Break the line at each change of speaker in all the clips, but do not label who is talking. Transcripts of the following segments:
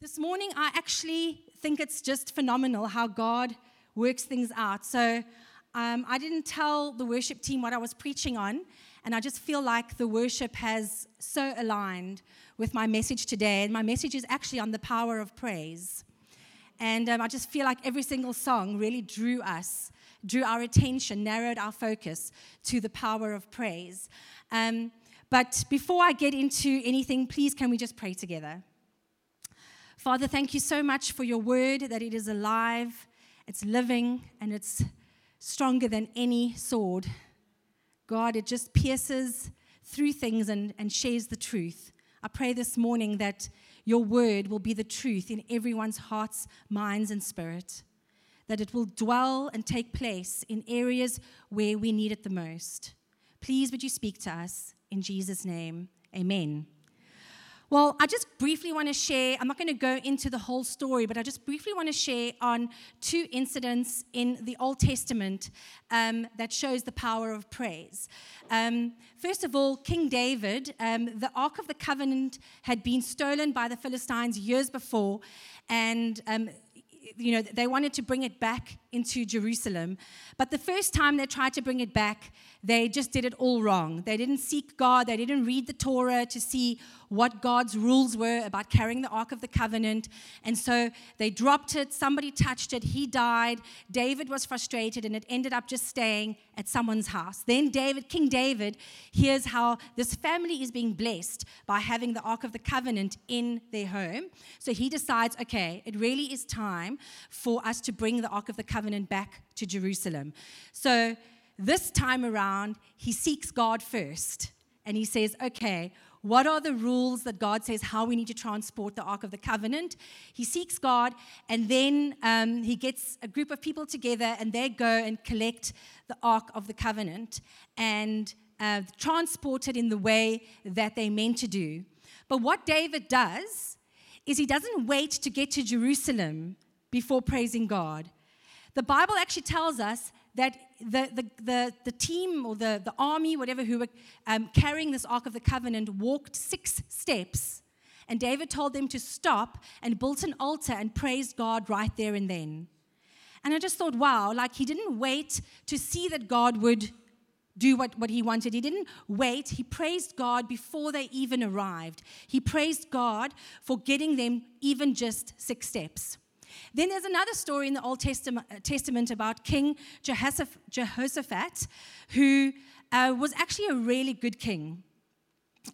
This morning, I actually think it's just phenomenal how God works things out. So, um, I didn't tell the worship team what I was preaching on, and I just feel like the worship has so aligned with my message today. And my message is actually on the power of praise. And um, I just feel like every single song really drew us, drew our attention, narrowed our focus to the power of praise. Um, but before I get into anything, please can we just pray together? Father, thank you so much for your word, that it is alive, it's living, and it's stronger than any sword. God, it just pierces through things and, and shares the truth. I pray this morning that your word will be the truth in everyone's hearts, minds, and spirit, that it will dwell and take place in areas where we need it the most. Please, would you speak to us? In Jesus' name, amen. Well, I just briefly want to share, I'm not going to go into the whole story, but I just briefly want to share on two incidents in the Old Testament um, that shows the power of praise. Um, first of all, King David, um, the Ark of the Covenant had been stolen by the Philistines years before, and um, you know, they wanted to bring it back into Jerusalem. But the first time they tried to bring it back, they just did it all wrong. They didn't seek God, they didn't read the Torah to see what God's rules were about carrying the Ark of the Covenant. And so they dropped it, somebody touched it, he died. David was frustrated, and it ended up just staying at someone's house. Then David, King David, hears how this family is being blessed by having the Ark of the Covenant in their home. So he decides, okay, it really is time for us to bring the Ark of the Covenant back to Jerusalem. So this time around, he seeks God first. And he says, okay, what are the rules that God says how we need to transport the Ark of the Covenant? He seeks God, and then um, he gets a group of people together, and they go and collect the Ark of the Covenant and uh, transport it in the way that they meant to do. But what David does is he doesn't wait to get to Jerusalem before praising God. The Bible actually tells us that the, the, the, the, team or the, the army, whatever, who were um, carrying this Ark of the Covenant walked six steps. And David told them to stop and built an altar and praised God right there and then. And I just thought, wow, like he didn't wait to see that God would do what, what he wanted. He didn't wait. He praised God before they even arrived. He praised God for getting them even just six steps. Then there's another story in the Old Testament about King Jehoshaphat, who uh, was actually a really good king.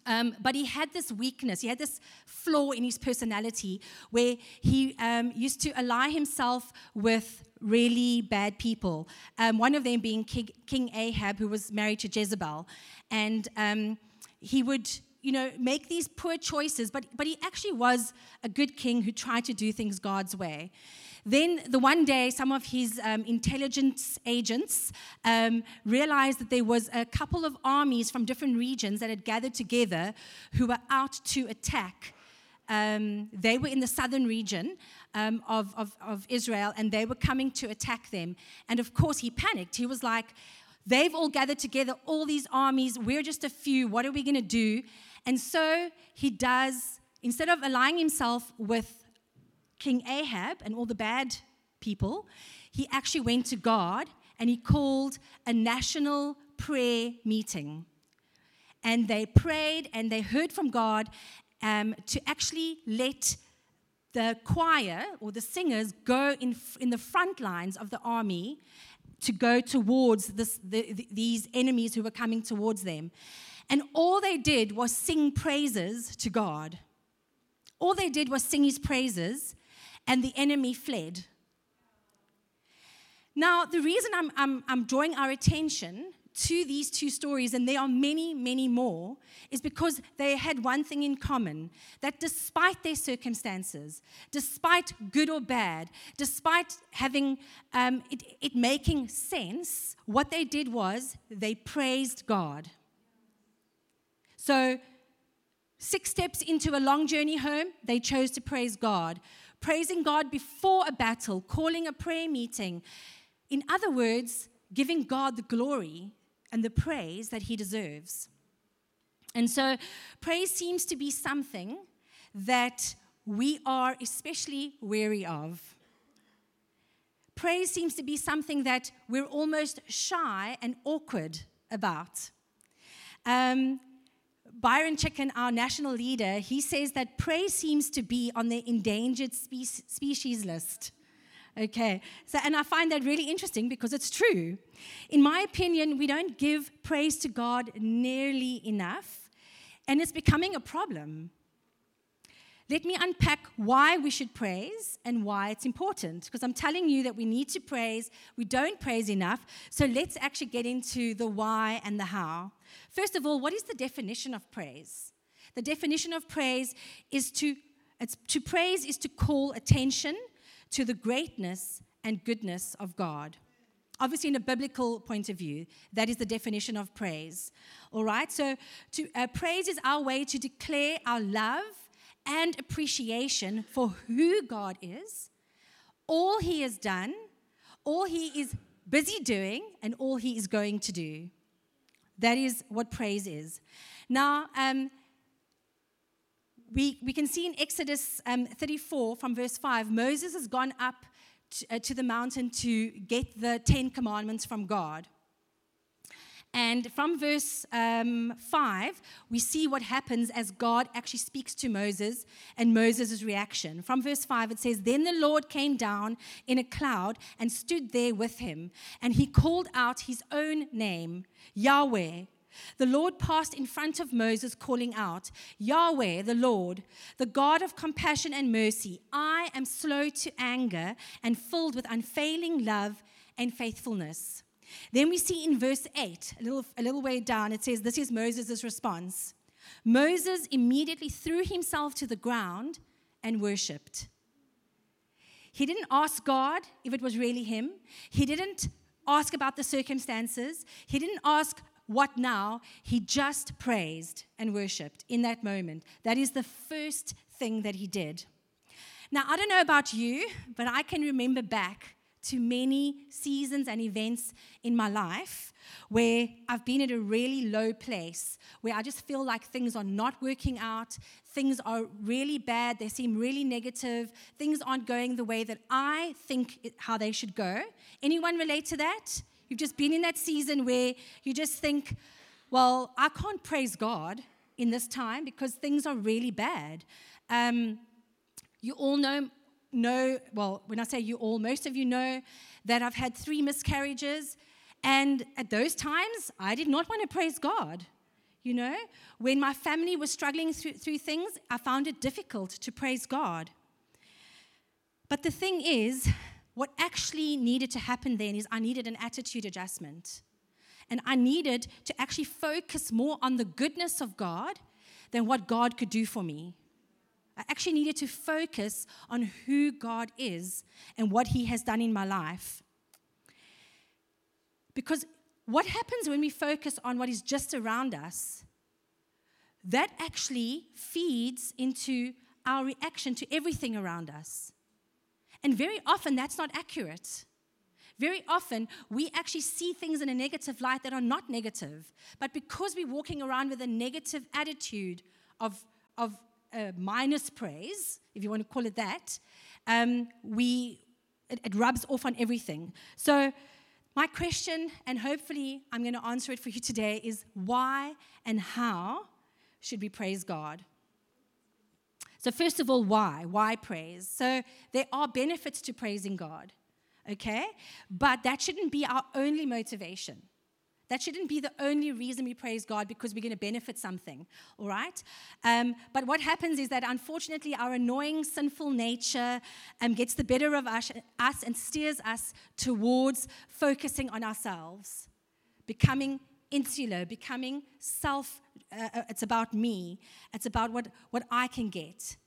Um, but he had this weakness, he had this flaw in his personality where he um, used to ally himself with really bad people. Um, one of them being King, Ahab, who was married to Jezebel. And um, he would you know, make these poor choices, but, but he actually was a good king who tried to do things God's way. Then, the one day, some of his um, intelligence agents um, realized that there was a couple of armies from different regions that had gathered together who were out to attack. Um, they were in the southern region um, of, of, of Israel, and they were coming to attack them. And of course, he panicked. He was like, They've all gathered together, all these armies. We're just a few. What are we going to do? And so he does, instead of allying himself with King Ahab and all the bad people, he actually went to God and he called a national prayer meeting. And they prayed and they heard from God um, to actually let the choir or the singers go in, in the front lines of the army to go towards this, the, the, these enemies who were coming towards them. And all they did was sing praises to God. All they did was sing his praises, and the enemy fled. Now, the reason I'm, I'm, I'm drawing our attention to these two stories, and there are many, many more, is because they had one thing in common that despite their circumstances, despite good or bad, despite having um, it, it making sense, what they did was they praised God. So, six steps into a long journey home, they chose to praise God. Praising God before a battle, calling a prayer meeting. In other words, giving God the glory and the praise that He deserves. And so, praise seems to be something that we are especially wary of. Praise seems to be something that we're almost shy and awkward about. Um, Byron Chicken, our national leader, he says that praise seems to be on the endangered spe- species list. Okay, so and I find that really interesting because it's true. In my opinion, we don't give praise to God nearly enough, and it's becoming a problem. Let me unpack why we should praise and why it's important. Because I'm telling you that we need to praise, we don't praise enough. So let's actually get into the why and the how. First of all, what is the definition of praise? The definition of praise is to to praise is to call attention to the greatness and goodness of God. Obviously, in a biblical point of view, that is the definition of praise. All right, so to, uh, praise is our way to declare our love and appreciation for who God is, all He has done, all He is busy doing, and all He is going to do. That is what praise is. Now, um, we, we can see in Exodus um, 34 from verse 5, Moses has gone up to, uh, to the mountain to get the Ten Commandments from God. And from verse um, 5, we see what happens as God actually speaks to Moses and Moses' reaction. From verse 5, it says, Then the Lord came down in a cloud and stood there with him, and he called out his own name, Yahweh. The Lord passed in front of Moses, calling out, Yahweh, the Lord, the God of compassion and mercy, I am slow to anger and filled with unfailing love and faithfulness then we see in verse 8, a little, a little way down, it says, This is Moses' response. Moses immediately threw himself to the ground and worshiped. He didn't ask God if it was really him. He didn't ask about the circumstances. He didn't ask what now. He just praised and worshiped in that moment. That is the first thing that he did. Now, I don't know about you, but I can remember back to many seasons and events in my life where I've been at a really low place, where I just feel like things are not working out, things are really bad, they seem really negative, things aren't going the way that I think how they should go. Anyone relate to that? You've just been in that season where you just think, well, I can't praise God in this time because things are really bad. Um, you all know know, well, when I say you all, most of you know that I've had three miscarriages. And at those times, I did not want to praise God. You know, when my family was struggling through, through things, I found it difficult to praise God. But the thing is, what actually needed to happen then is I needed an attitude adjustment. And I needed to actually focus more on the goodness of God than what God could do for me. I actually needed to focus on who God is and what He has done in my life. Because what happens when we focus on what is just around us, that actually feeds into our reaction to everything around us. And very often that's not accurate. Very often, we actually see things in a negative light that are not negative. But because we're walking around with a negative attitude of, of uh, minus praise, if you want to call it that, um, we, it, it rubs off on everything. So, my question, and hopefully I'm going to answer it for you today, is why and how should we praise God? So, first of all, why? Why praise? So, there are benefits to praising God, okay? But that shouldn't be our only motivation. That shouldn't be the only reason we praise God because we're going to benefit something, all right? Um, but what happens is that unfortunately our annoying, sinful nature um, gets the better of us, us and steers us towards focusing on ourselves, becoming insular, becoming self, uh, uh, it's about me, it's about what, what I can get.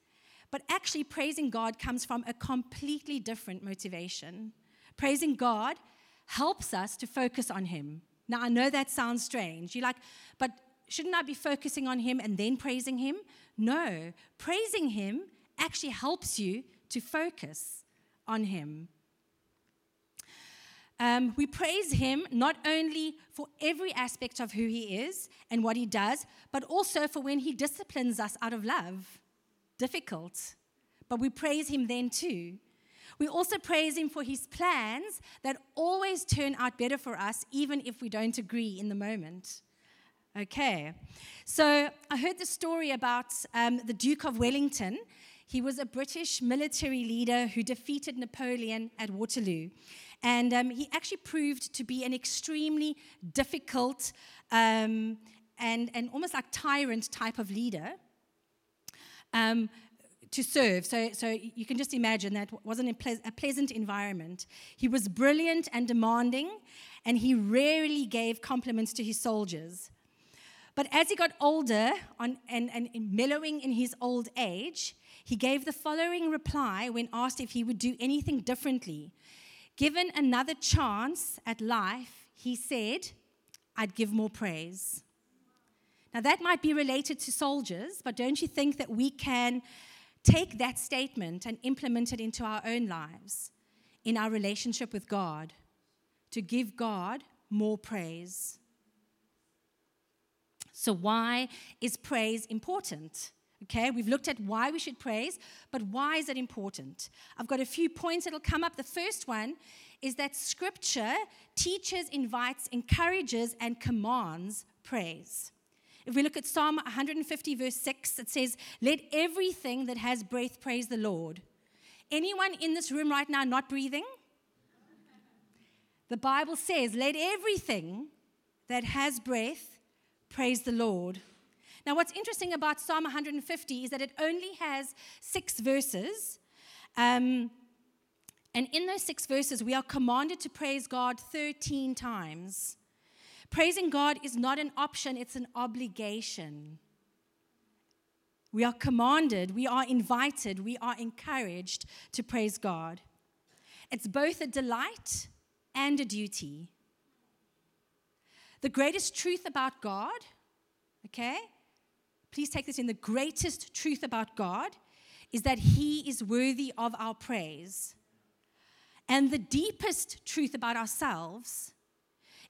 But actually, praising God comes from a completely different motivation. Praising God helps us to focus on Him. Now, I know that sounds strange. You're like, but shouldn't I be focusing on Him and then praising Him? No. Praising Him actually helps you to focus on Him. Um, we praise Him not only for every aspect of who He is and what He does, but also for when He disciplines us out of love. Difficult. but we praise Him then too. We also praise Him for His plans that always turn out better for us, even if we don't agree in the moment. Okay, so I heard the story about um, the Duke of Wellington. He was a British military leader who defeated Napoleon at Waterloo. And um, he actually proved to be an extremely difficult um, and, and almost like tyrant type of leader. Um, to serve. So, so you can just imagine that wasn't a, ple- a pleasant environment. He was brilliant and demanding, and he rarely gave compliments to his soldiers. But as he got older on, and, and mellowing in his old age, he gave the following reply when asked if he would do anything differently. Given another chance at life, he said, I'd give more praise. Now, that might be related to soldiers, but don't you think that we can take that statement and implement it into our own lives, in our relationship with God, to give God more praise. So, why is praise important? Okay, we've looked at why we should praise, but why is it important? I've got a few points that'll come up. The first one is that scripture teaches, invites, encourages, and commands praise. If we look at Psalm 150, verse 6, it says, Let everything that has breath praise the Lord. Anyone in this room right now not breathing? The Bible says, Let everything that has breath praise the Lord. Now, what's interesting about Psalm 150 is that it only has six verses. Um, and in those six verses, we are commanded to praise God 13 times. Praising God is not an option, it's an obligation. We are commanded, we are invited, we are encouraged to praise God. It's both a delight and a duty. The greatest truth about God, okay? Please take this in. The greatest truth about God is that He is worthy of our praise. And the deepest truth about ourselves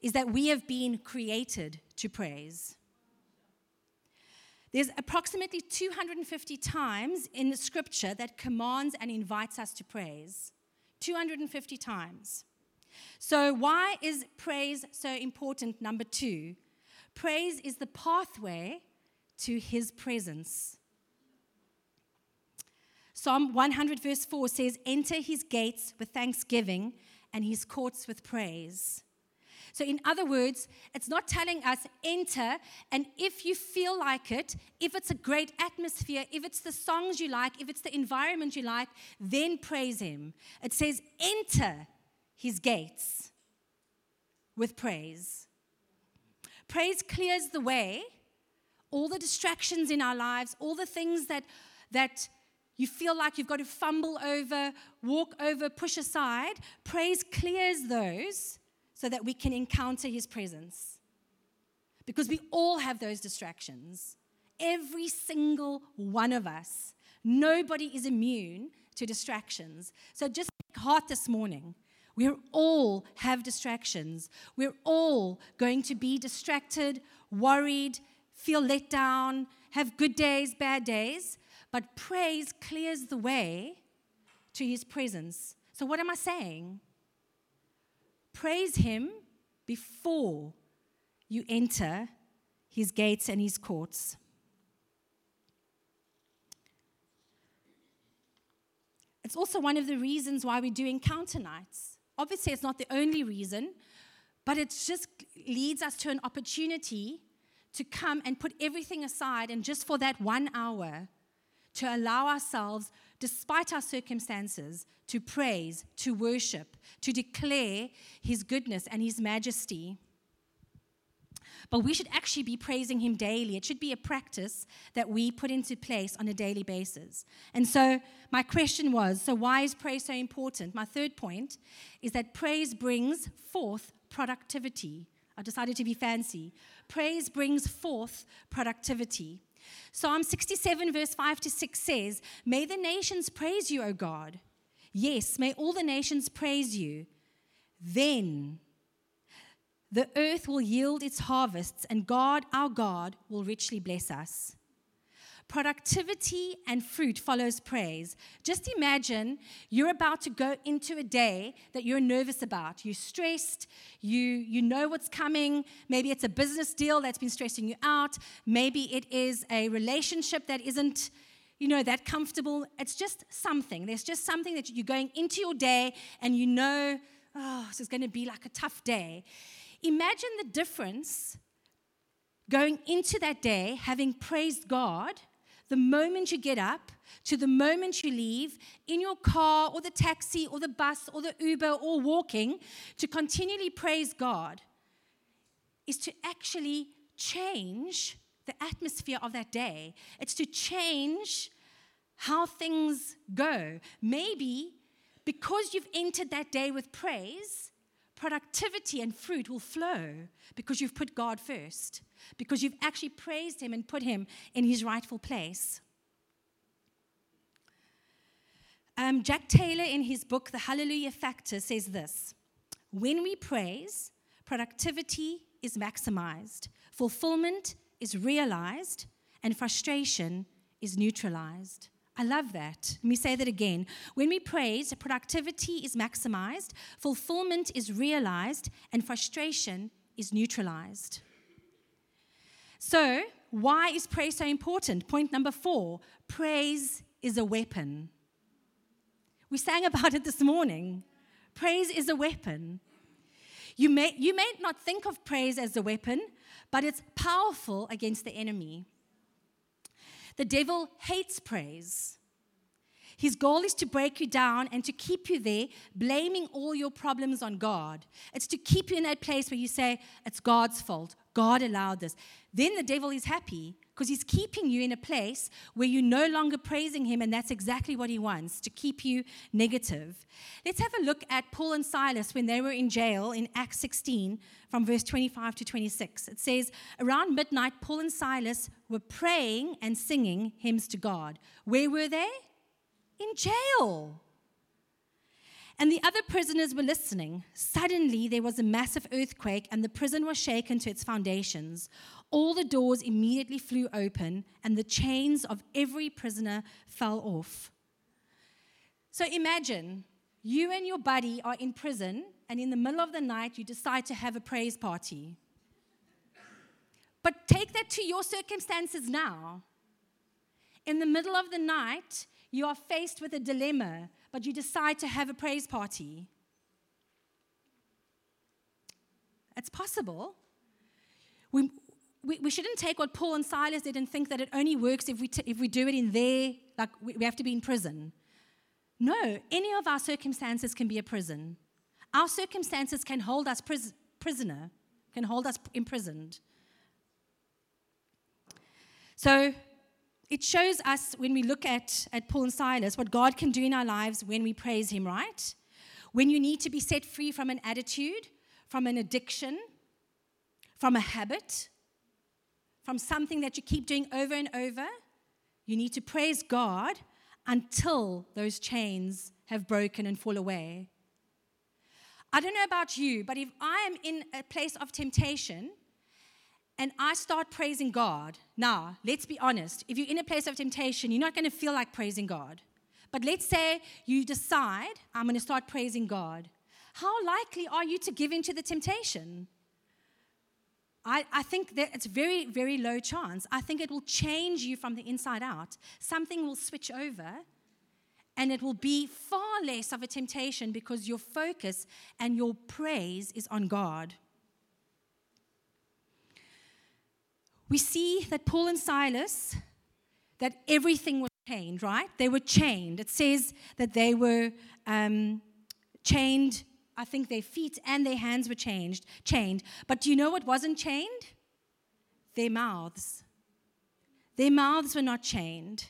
is that we have been created to praise. There's approximately 250 times in the scripture that commands and invites us to praise. 250 times. So, why is praise so important? Number two, praise is the pathway to his presence. Psalm 100, verse 4 says, Enter his gates with thanksgiving and his courts with praise. So, in other words, it's not telling us enter, and if you feel like it, if it's a great atmosphere, if it's the songs you like, if it's the environment you like, then praise Him. It says enter His gates with praise. Praise clears the way, all the distractions in our lives, all the things that, that you feel like you've got to fumble over, walk over, push aside. Praise clears those so that we can encounter His presence. Because we all have those distractions. Every single one of us. Nobody is immune to distractions. So just take heart this morning. We all have distractions. We're all going to be distracted, worried, feel let down, have good days, bad days. But praise clears the way to his presence. So, what am I saying? Praise Him before you enter His gates and His courts. It's also one of the reasons why we do encounter nights. Obviously, it's not the only reason, but it just leads us to an opportunity to come and put everything aside and just for that one hour to allow ourselves despite our circumstances, to praise, to worship, to declare His goodness and His majesty. But we should actually be praising Him daily. It should be a practice that we put into place on a daily basis. And so, my question was so, why is praise so important? My third point is that praise brings forth productivity. I decided to be fancy. Praise brings forth productivity. Psalm 67, verse 5 to 6 says, May the nations praise you, O God. Yes, may all the nations praise you. Then the earth will yield its harvests, and God, our God, will richly bless us. Productivity and fruit follows praise. Just imagine you're about to go into a day that you're nervous about. You're stressed, you, you know what's coming. Maybe it's a business deal that's been stressing you out. Maybe it is a relationship that isn't you know, that comfortable. It's just something. There's just something that you're going into your day and you know, oh, this is going to be like a tough day. Imagine the difference going into that day having praised God the moment you get up to the moment you leave in your car or the taxi or the bus or the Uber or walking to continually praise God is to actually change the atmosphere of that day. It's to change how things go. Maybe because you've entered that day with praise, productivity and fruit will flow because you've put God first, because you've actually praised Him and put Him in His rightful place. Um, Jack Taylor, in his book, The Hallelujah Factor, says this When we praise, productivity is maximized, fulfillment is realized, and frustration is neutralized. I love that. Let me say that again. When we praise, productivity is maximized, fulfillment is realized, and frustration is neutralized. So, why is praise so important? Point number four praise is a weapon. We sang about it this morning. Praise is a weapon. You may, you may not think of praise as a weapon, but it's powerful against the enemy. The devil hates praise. His goal is to break you down and to keep you there, blaming all your problems on God. It's to keep you in that place where you say, It's God's fault. God allowed this. Then the devil is happy because he's keeping you in a place where you're no longer praising him, and that's exactly what he wants to keep you negative. Let's have a look at Paul and Silas when they were in jail in Acts 16 from verse 25 to 26. It says, Around midnight, Paul and Silas were praying and singing hymns to God. Where were they? In jail. And the other prisoners were listening. Suddenly, there was a massive earthquake, and the prison was shaken to its foundations. All the doors immediately flew open, and the chains of every prisoner fell off. So imagine you and your buddy are in prison, and in the middle of the night, you decide to have a praise party. But take that to your circumstances now. In the middle of the night, you are faced with a dilemma, but you decide to have a praise party. It's possible. We, we, we shouldn't take what Paul and Silas did and think that it only works if we, t- if we do it in there, like we, we have to be in prison. No, any of our circumstances can be a prison. Our circumstances can hold us pris- prisoner, can hold us imprisoned. So it shows us when we look at, at Paul and Silas what God can do in our lives when we praise Him, right? When you need to be set free from an attitude, from an addiction, from a habit, from something that you keep doing over and over, you need to praise God until those chains have broken and fall away. I don't know about you, but if I am in a place of temptation, and I start praising God. Now, let's be honest. If you're in a place of temptation, you're not going to feel like praising God. But let's say you decide, I'm going to start praising God. How likely are you to give in to the temptation? I, I, think that it's very, very low chance. I think it will change you from the inside out. Something will switch over, and it will be far less of a temptation because your focus and your praise is on God. We see that Paul and Silas, that everything was chained, right? They were chained. It says that they were um, chained. I think their feet and their hands were changed, chained. But do you know what wasn't chained? Their mouths. Their mouths were not chained.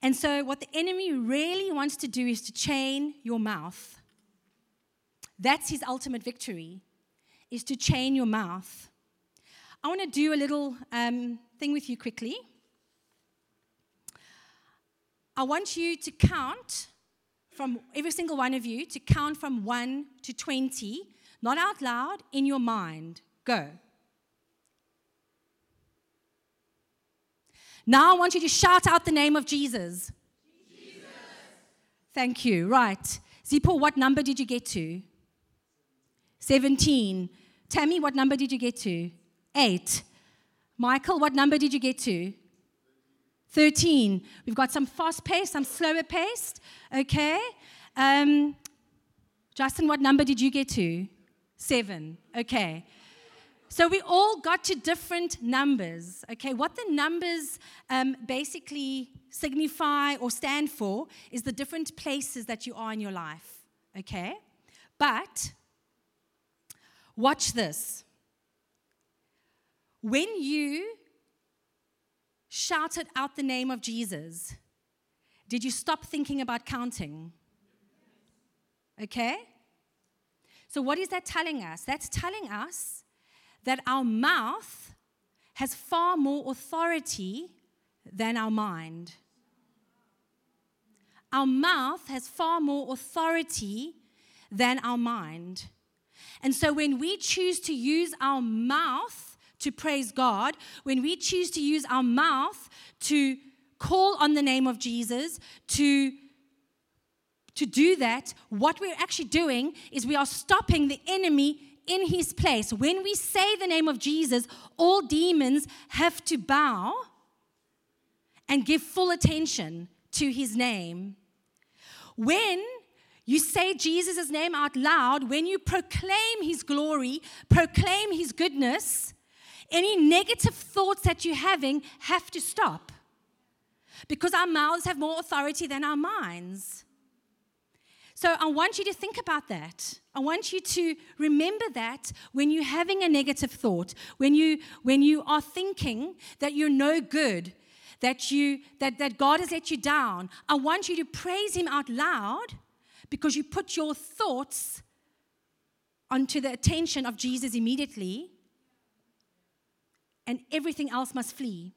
And so, what the enemy really wants to do is to chain your mouth. That's his ultimate victory, is to chain your mouth. I want to do a little um, thing with you quickly. I want you to count from every single one of you to count from 1 to 20, not out loud, in your mind. Go. Now I want you to shout out the name of Jesus. Jesus. Thank you. Right. Zipo, what number did you get to? 17. Tammy, what number did you get to? 8. Michael, what number did you get to? 13. We've got some fast paced, some slower paced. Okay. Um, Justin, what number did you get to? Seven. Okay. So we all got to different numbers. Okay, what the numbers um, basically signify or stand for is the different places that you are in your life. Okay, but watch this. When you shouted out the name of Jesus, did you stop thinking about counting? Okay? So, what is that telling us? That's telling us that our mouth has far more authority than our mind. Our mouth has far more authority than our mind. And so when we choose to use our mouth to praise God, when we choose to use our mouth to call on the name of Jesus, to to do that, what we're actually doing is we are stopping the enemy in his place. When we say the name of Jesus, all demons have to bow and give full attention to his name. When you say Jesus' name out loud, when you proclaim his glory, proclaim his goodness, any negative thoughts that you're having have to stop. Because our mouths have more authority than our minds. So I want you to think about that. I want you to remember that when you're having a negative thought, when you when you are thinking that you're no good, that you that, that God has let you down, I want you to praise him out loud because you put your thoughts onto the attention of Jesus immediately, and everything else must flee.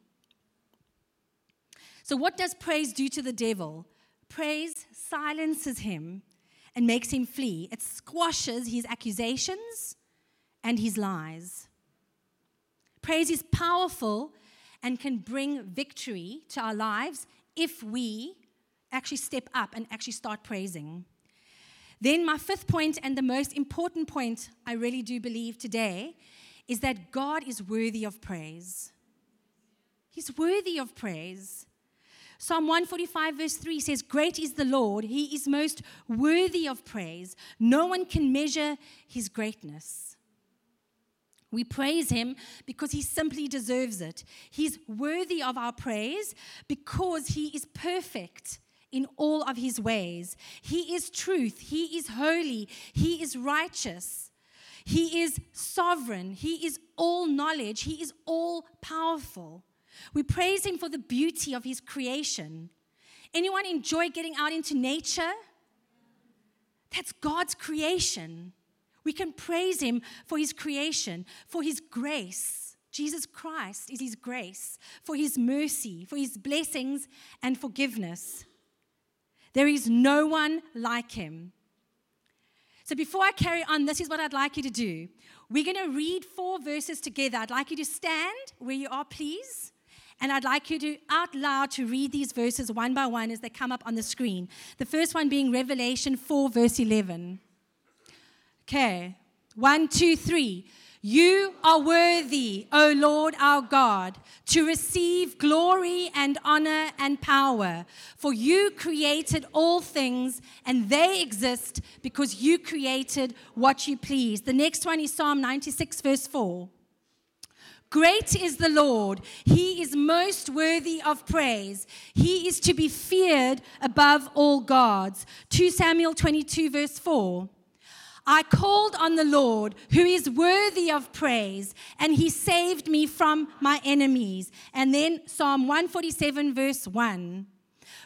So, what does praise do to the devil? Praise silences him and makes him flee. It squashes his accusations and his lies. Praise is powerful and can bring victory to our lives if we actually step up and actually start praising. Then, my fifth point, and the most important point I really do believe today, is that God is worthy of praise. He's worthy of praise. Psalm 145, verse 3 says, Great is the Lord, he is most worthy of praise. No one can measure his greatness. We praise him because he simply deserves it. He's worthy of our praise because he is perfect in all of his ways. He is truth, he is holy, he is righteous. He is sovereign. He is all knowledge. He is all powerful. We praise Him for the beauty of His creation. Anyone enjoy getting out into nature? That's God's creation. We can praise Him for His creation, for His grace. Jesus Christ is His grace, for His mercy, for His blessings and forgiveness. There is no one like Him. So before I carry on, this is what I'd like you to do. We're going to read four verses together. I'd like you to stand where you are, please. And I'd like you to out loud to read these verses one by one as they come up on the screen. The first one being Revelation 4, verse 11. Okay, one, two, three. You are worthy, O Lord our God, to receive glory and honor and power, for you created all things and they exist because you created what you please. The next one is Psalm 96, verse 4. Great is the Lord. He is most worthy of praise. He is to be feared above all gods. 2 Samuel 22, verse 4. I called on the Lord, who is worthy of praise, and he saved me from my enemies. And then Psalm 147, verse 1.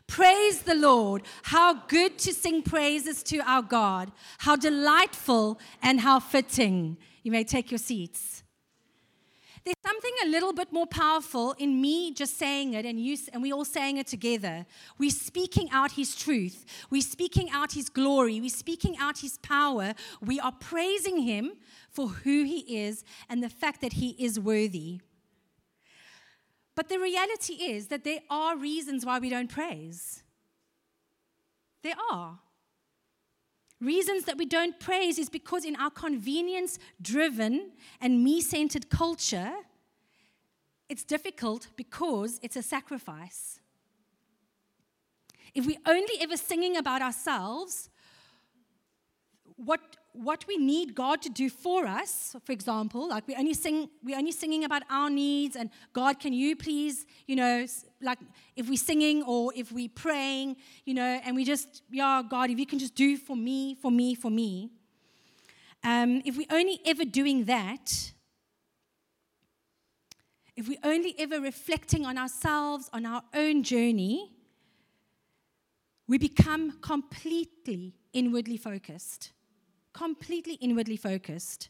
Praise the Lord. How good to sing praises to our God. How delightful and how fitting. You may take your seats. There's something a little bit more powerful in me just saying it and you and we all saying it together. We're speaking out his truth. We're speaking out his glory. We're speaking out his power. We are praising him for who he is and the fact that he is worthy. But the reality is that there are reasons why we don't praise. There are. Reasons that we don't praise is because in our convenience driven and me centered culture, it's difficult because it's a sacrifice. If we're only ever singing about ourselves, what, what we need God to do for us, for example, like we only sing, we're only singing about our needs and God, can you please, you know, like if we're singing or if we're praying, you know, and we just, yeah, God, if you can just do for me, for me, for me. Um, if we're only ever doing that, if we're only ever reflecting on ourselves, on our own journey, we become completely inwardly focused completely inwardly focused.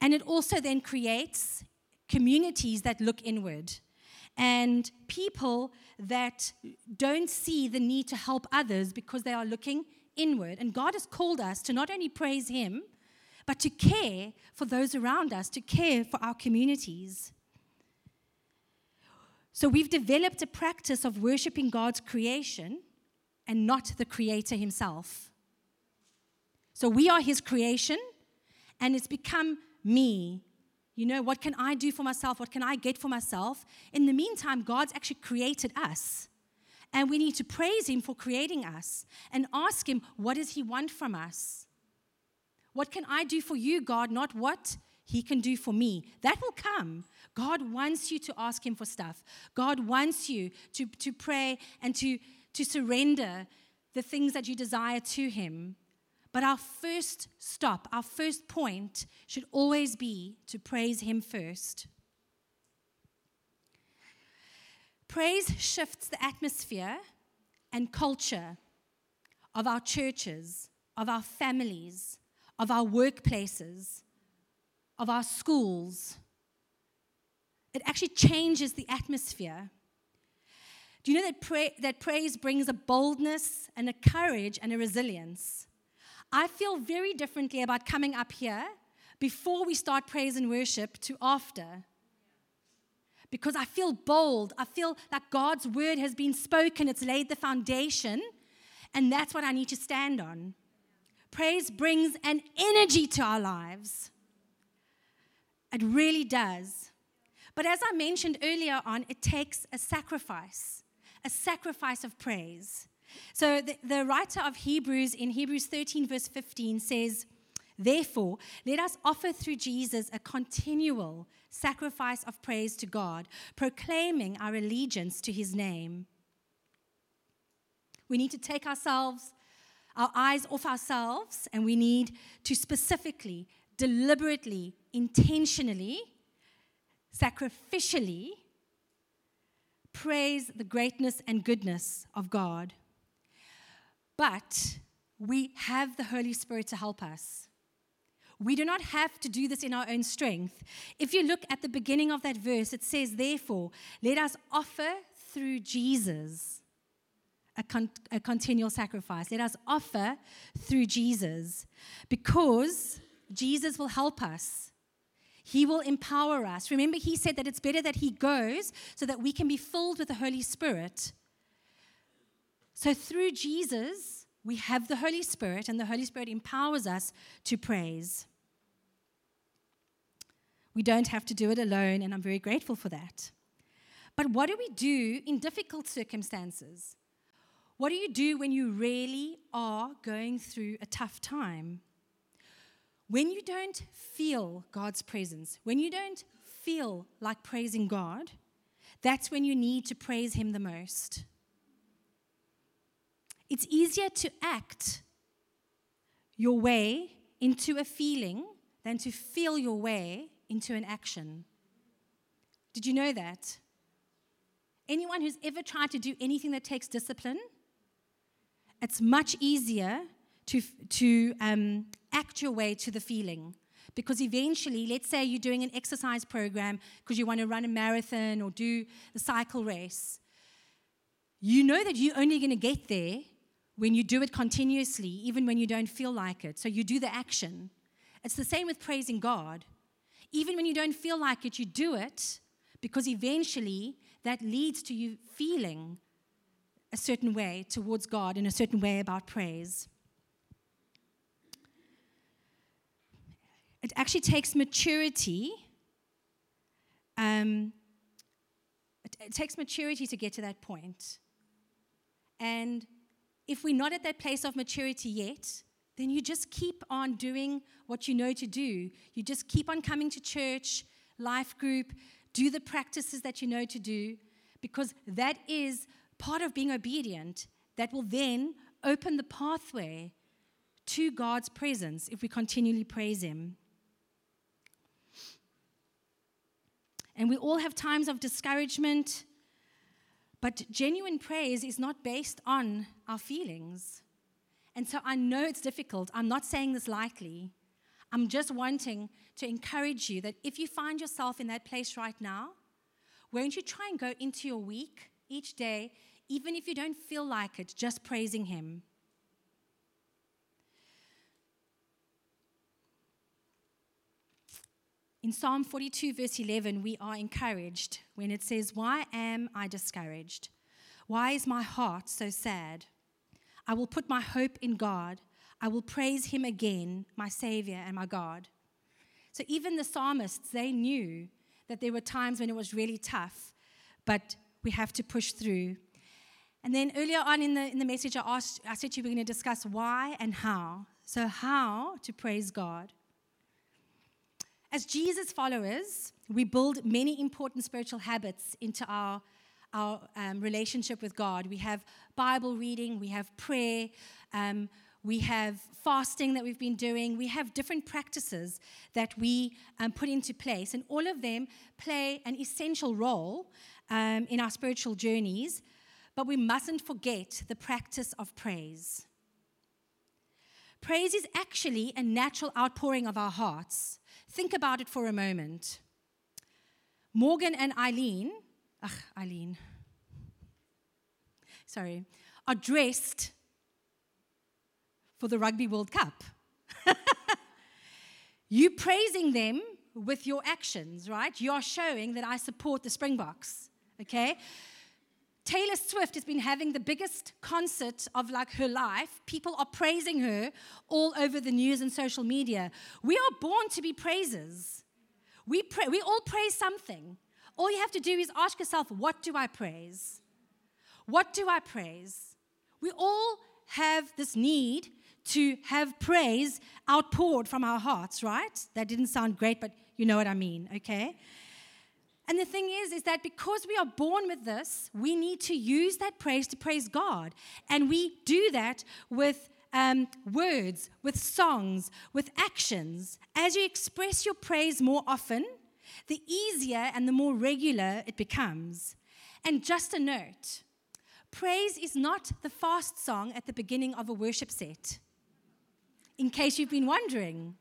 And it also then creates communities that look inward and people that don't see the need to help others because they are looking inward. And God has called us to not only praise Him, but to care for those around us, to care for our communities. So we've developed a practice of worshiping God's creation and not the Creator Himself. So we are his creation, and it's become me. You know, what can I do for myself? What can I get for myself? In the meantime, God's actually created us. And we need to praise him for creating us and ask him, what does he want from us? What can I do for you, God? Not what he can do for me. That will come. God wants you to ask him for stuff. God wants you to, to pray and to, to surrender the things that you desire to him. But our first stop, our first point should always be to praise Him first. Praise shifts the atmosphere and culture of our churches, of our families, of our workplaces, of our schools. It actually changes the atmosphere. Do you know that, pra- that praise brings a boldness and a courage and a resilience? I feel very differently about coming up here before we start praise and worship to after. Because I feel bold. I feel like God's word has been spoken, it's laid the foundation, and that's what I need to stand on. Praise brings an energy to our lives. It really does. But as I mentioned earlier on, it takes a sacrifice, a sacrifice of praise. So the, the writer of Hebrews in Hebrews 13, verse 15 says, Therefore, let us offer through Jesus a continual sacrifice of praise to God, proclaiming our allegiance to his name. We need to take ourselves, our eyes off ourselves, and we need to specifically, deliberately, intentionally, sacrificially praise the greatness and goodness of God. But we have the Holy Spirit to help us. We do not have to do this in our own strength. If you look at the beginning of that verse, it says, Therefore, let us offer through Jesus a, con- a continual sacrifice. Let us offer through Jesus because Jesus will help us. He will empower us. Remember, he said that it's better that he goes so that we can be filled with the Holy Spirit so through Jesus, we have the Holy Spirit, and the Holy Spirit empowers us to praise. We don't have to do it alone, and I'm very grateful for that. But what do we do in difficult circumstances? What do you do when you really are going through a tough time? When you don't feel God's presence, when you don't feel like praising God, that's when you need to praise Him the most. It's easier to act your way into a feeling than to feel your way into an action. Did you know that? Anyone who's ever tried to do anything that takes discipline, it's much easier to, to um, act your way to the feeling. Because eventually, let's say you're doing an exercise program because you want to run a marathon or do the cycle race. You know that you're only going to get there when you do it continuously, even when you don't feel like it. So you do the action. It's the same with praising God. Even when you don't feel like it, you do it because eventually that leads to you feeling a certain way towards God in a certain way about praise. It actually takes maturity. Um, it, it takes maturity to get to that point. And if we're not at that place of maturity yet, then you just keep on doing what you know to do. You just keep on coming to church, life group, do the practices that you know to do, because that is part of being obedient that will then open the pathway to God's presence if we continually praise Him. And we all have times of discouragement, but genuine praise is not based on our feelings. And so I know it's difficult. I'm not saying this lightly. I'm just wanting to encourage you that if you find yourself in that place right now, won't you try and go into your week each day, even if you don't feel like it, just praising Him? In Psalm 42, verse 11, we are encouraged when it says, Why am I discouraged? Why is my heart so sad? I will put my hope in God. I will praise him again, my Savior and my God. So even the psalmists, they knew that there were times when it was really tough, but we have to push through. And then earlier on in the, in the message, I asked, I said you were going to discuss why and how. So, how to praise God. As Jesus followers, we build many important spiritual habits into our, our um, relationship with God. We have Bible reading, we have prayer, um, we have fasting that we've been doing, we have different practices that we um, put into place, and all of them play an essential role um, in our spiritual journeys. But we mustn't forget the practice of praise. Praise is actually a natural outpouring of our hearts. Think about it for a moment. Morgan and Eileen, ugh, Eileen, sorry, are dressed for the Rugby World Cup. you praising them with your actions, right? You are showing that I support the Springboks, okay? Taylor Swift has been having the biggest concert of like her life. People are praising her all over the news and social media. We are born to be praisers. We, pray, we all praise something. All you have to do is ask yourself, what do I praise? What do I praise? We all have this need to have praise outpoured from our hearts, right? That didn't sound great, but you know what I mean, okay? And the thing is, is that because we are born with this, we need to use that praise to praise God. And we do that with um, words, with songs, with actions. As you express your praise more often, the easier and the more regular it becomes. And just a note praise is not the fast song at the beginning of a worship set, in case you've been wondering.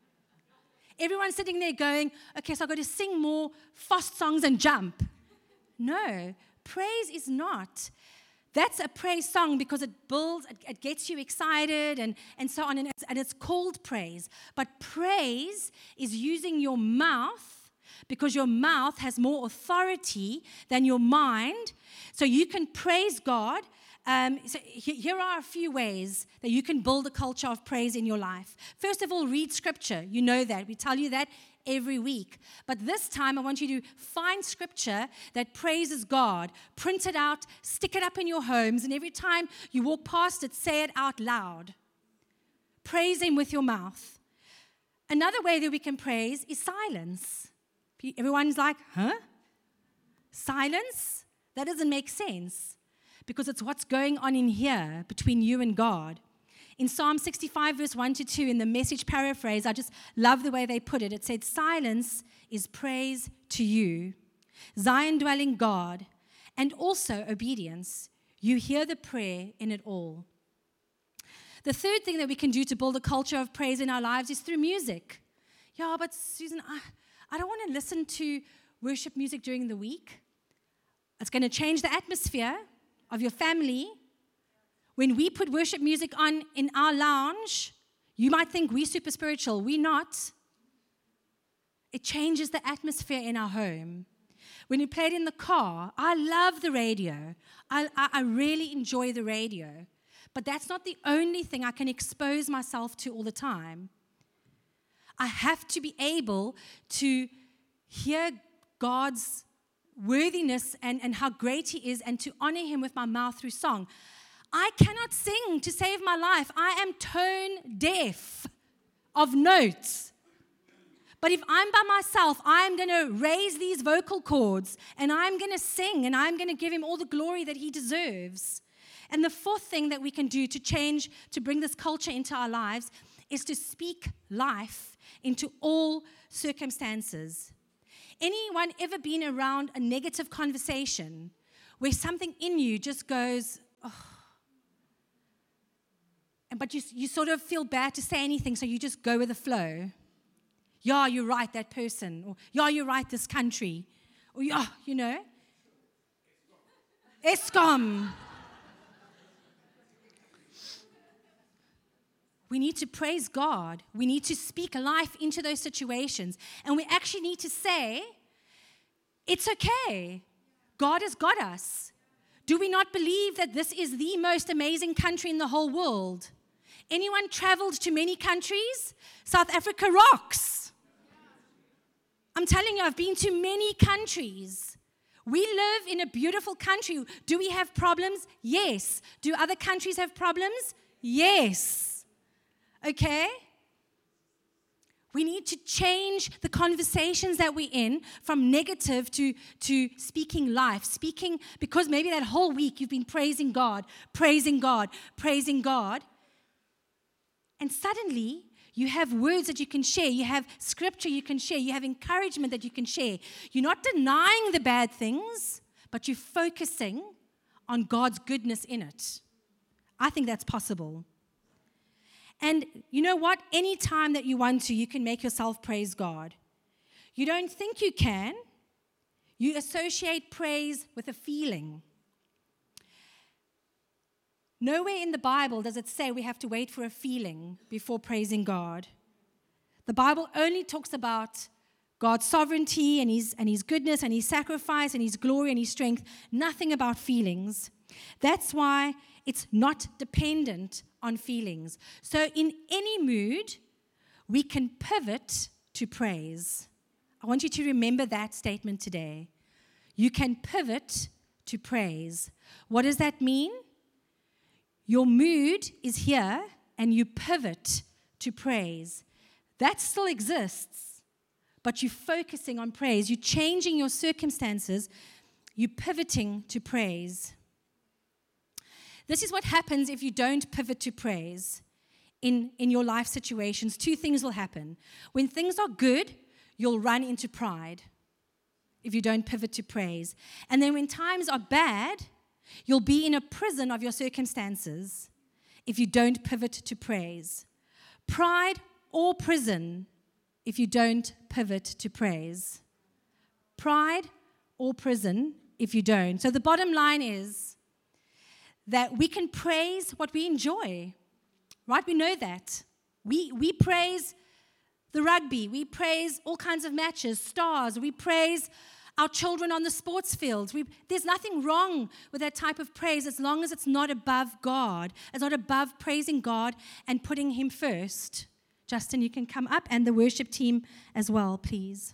Everyone's sitting there going, okay, so I've got to sing more fast songs and jump. No, praise is not. That's a praise song because it builds, it, it gets you excited and, and so on, and it's, and it's called praise. But praise is using your mouth because your mouth has more authority than your mind. So you can praise God um, so here are a few ways that you can build a culture of praise in your life. First of all, read scripture. You know that. We tell you that every week. But this time, I want you to find scripture that praises God, print it out, stick it up in your homes, and every time you walk past it, say it out loud. Praise Him with your mouth. Another way that we can praise is silence. Everyone's like, huh? Silence? That doesn't make sense because it's what's going on in here between you and God. In Psalm 65, verse 1 to 2, in the message paraphrase, I just love the way they put it. It said, Silence is praise to you, Zion dwelling God, and also obedience. You hear the prayer in it all. The third thing that we can do to build a culture of praise in our lives is through music. Yeah, but Susan, I, I don't want to listen to worship music during the week. It's going to change the atmosphere of your family, when we put worship music on in our lounge, you might think we're super spiritual. We're not. It changes the atmosphere in our home. when we play it in the car. I love the radio. I, I, I really enjoy the radio. But that's not the only thing I can expose myself to all the time. I have to be able to hear God's worthiness and, and how great He is and to honor Him with my mouth through song. I cannot sing to save my life. I am tone deaf of notes. But if I'm by myself, I'm going to raise these vocal cords and I'm going to sing and I'm going to give him all the glory that he deserves. And the fourth thing that we can do to change, to bring this culture into our lives, is to speak life into all circumstances. Anyone ever been around a negative conversation where something in you just goes, oh, and but you, you sort of feel bad to say anything, so you just go with the flow? yeah, you're right, that person. Or, yeah, you're right, this country. Or, yeah, you know. Eskom. We need to praise God. We need to speak life into those situations. And we actually need to say, it's okay. God has got us. Do we not believe that this is the most amazing country in the whole world? Anyone traveled to many countries? South Africa rocks. I'm telling you, I've been to many countries. We live in a beautiful country. Do we have problems? Yes. Do other countries have problems? Yes. Okay? We need to change the conversations that we're in from negative to, to speaking life, speaking, because maybe that whole week you've been praising God, praising God, praising God. And suddenly you have words that you can share. You have scripture you can share. You have encouragement that you can share. You're not denying the bad things, but you're focusing on God's goodness in it. I think that's possible. And you know what? Anytime that you want to, you can make yourself praise God. You don't think you can, you associate praise with a feeling. Nowhere in the Bible does it say we have to wait for a feeling before praising God. The Bible only talks about God's sovereignty and his, and his goodness and his sacrifice and his glory and his strength, nothing about feelings. That's why it's not dependent on feelings. So, in any mood, we can pivot to praise. I want you to remember that statement today. You can pivot to praise. What does that mean? Your mood is here and you pivot to praise. That still exists, but you're focusing on praise. You're changing your circumstances, you're pivoting to praise. This is what happens if you don't pivot to praise in, in your life situations. Two things will happen. When things are good, you'll run into pride if you don't pivot to praise. And then when times are bad, You'll be in a prison of your circumstances if you don't pivot to praise. Pride or prison if you don't pivot to praise. Pride or prison if you don't. So the bottom line is that we can praise what we enjoy, right? We know that. We, we praise the rugby, we praise all kinds of matches, stars, we praise our children on the sports fields. We, there's nothing wrong with that type of praise as long as it's not above God, it's not above praising God and putting Him first. Justin, you can come up, and the worship team as well, please.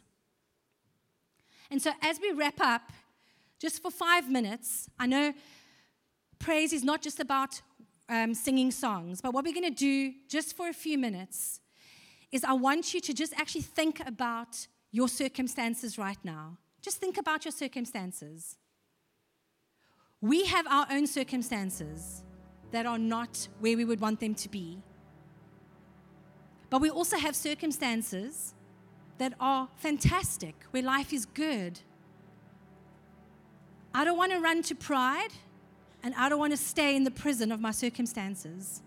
And so, as we wrap up, just for five minutes, I know praise is not just about um, singing songs, but what we're going to do just for a few minutes is I want you to just actually think about your circumstances right now. Just think about your circumstances. We have our own circumstances that are not where we would want them to be. But we also have circumstances that are fantastic, where life is good. I don't want to run to pride, and I don't want to stay in the prison of my circumstances.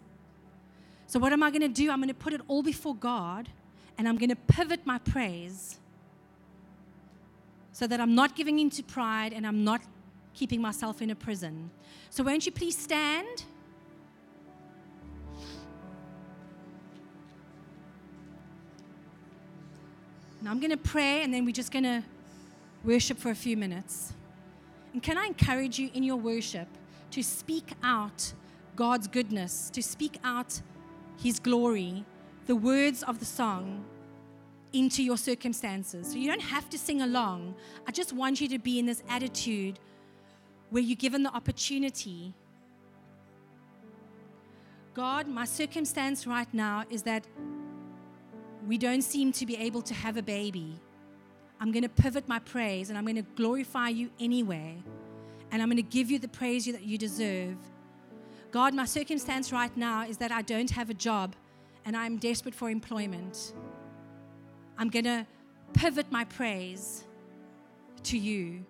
So, what am I going to do? I'm going to put it all before God, and I'm going to pivot my praise so that I'm not giving in to pride and I'm not keeping myself in a prison. So, won't you please stand? Now, I'm going to pray and then we're just going to worship for a few minutes. And can I encourage you in your worship to speak out God's goodness, to speak out His glory, the words of the song into your circumstances. So you don't have to sing along. I just want you to be in this attitude where you're given the opportunity. God, my circumstance right now is that we don't seem to be able to have a baby. I'm going to pivot my praise and I'm going to glorify you anyway. And I'm going to give you the praise that you deserve. God, my circumstance right now is that I don't have a job and I'm desperate for employment. I'm going to pivot my praise to you.